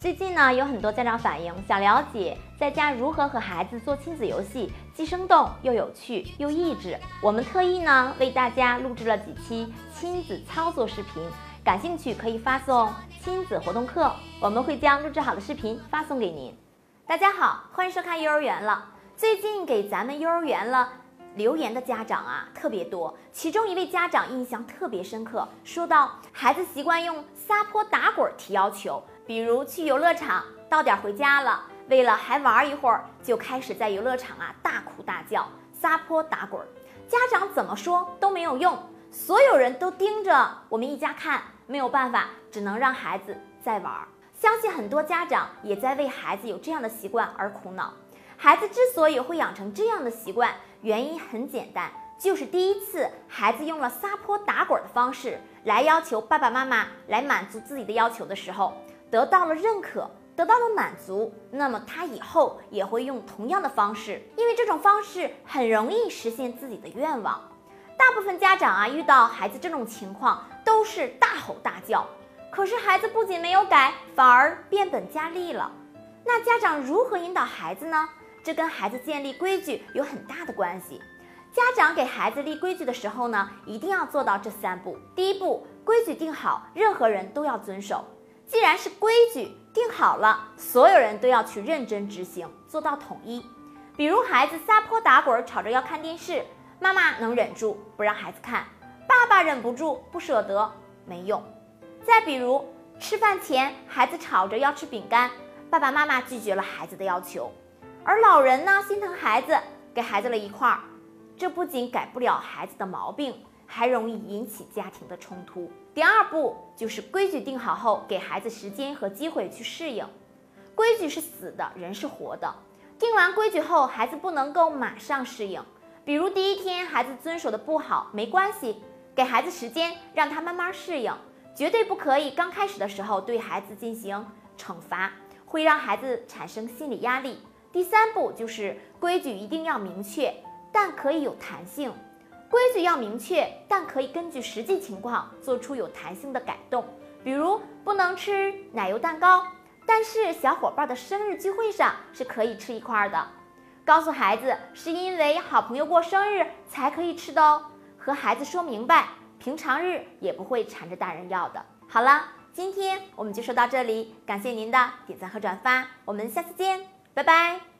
最近呢，有很多家长反映想了解在家如何和孩子做亲子游戏，既生动又有趣又益智。我们特意呢为大家录制了几期亲子操作视频，感兴趣可以发送“亲子活动课”，我们会将录制好的视频发送给您。大家好，欢迎收看幼儿园了。最近给咱们幼儿园了留言的家长啊特别多，其中一位家长印象特别深刻，说到孩子习惯用撒泼打滚提要求。比如去游乐场，到点回家了，为了还玩一会儿，就开始在游乐场啊大哭大叫、撒泼打滚。家长怎么说都没有用，所有人都盯着我们一家看，没有办法，只能让孩子再玩。相信很多家长也在为孩子有这样的习惯而苦恼。孩子之所以会养成这样的习惯，原因很简单，就是第一次孩子用了撒泼打滚的方式来要求爸爸妈妈来满足自己的要求的时候。得到了认可，得到了满足，那么他以后也会用同样的方式，因为这种方式很容易实现自己的愿望。大部分家长啊，遇到孩子这种情况都是大吼大叫，可是孩子不仅没有改，反而变本加厉了。那家长如何引导孩子呢？这跟孩子建立规矩有很大的关系。家长给孩子立规矩的时候呢，一定要做到这三步。第一步，规矩定好，任何人都要遵守。既然是规矩定好了，所有人都要去认真执行，做到统一。比如孩子撒泼打滚，吵着要看电视，妈妈能忍住不让孩子看，爸爸忍不住不舍得，没用。再比如吃饭前孩子吵着要吃饼干，爸爸妈妈拒绝了孩子的要求，而老人呢心疼孩子，给孩子了一块儿，这不仅改不了孩子的毛病。还容易引起家庭的冲突。第二步就是规矩定好后，给孩子时间和机会去适应。规矩是死的，人是活的。定完规矩后，孩子不能够马上适应。比如第一天孩子遵守的不好，没关系，给孩子时间，让他慢慢适应。绝对不可以刚开始的时候对孩子进行惩罚，会让孩子产生心理压力。第三步就是规矩一定要明确，但可以有弹性。规矩要明确，但可以根据实际情况做出有弹性的改动。比如不能吃奶油蛋糕，但是小伙伴的生日聚会上是可以吃一块的。告诉孩子是因为好朋友过生日才可以吃的哦。和孩子说明白，平常日也不会缠着大人要的。好了，今天我们就说到这里，感谢您的点赞和转发，我们下次见，拜拜。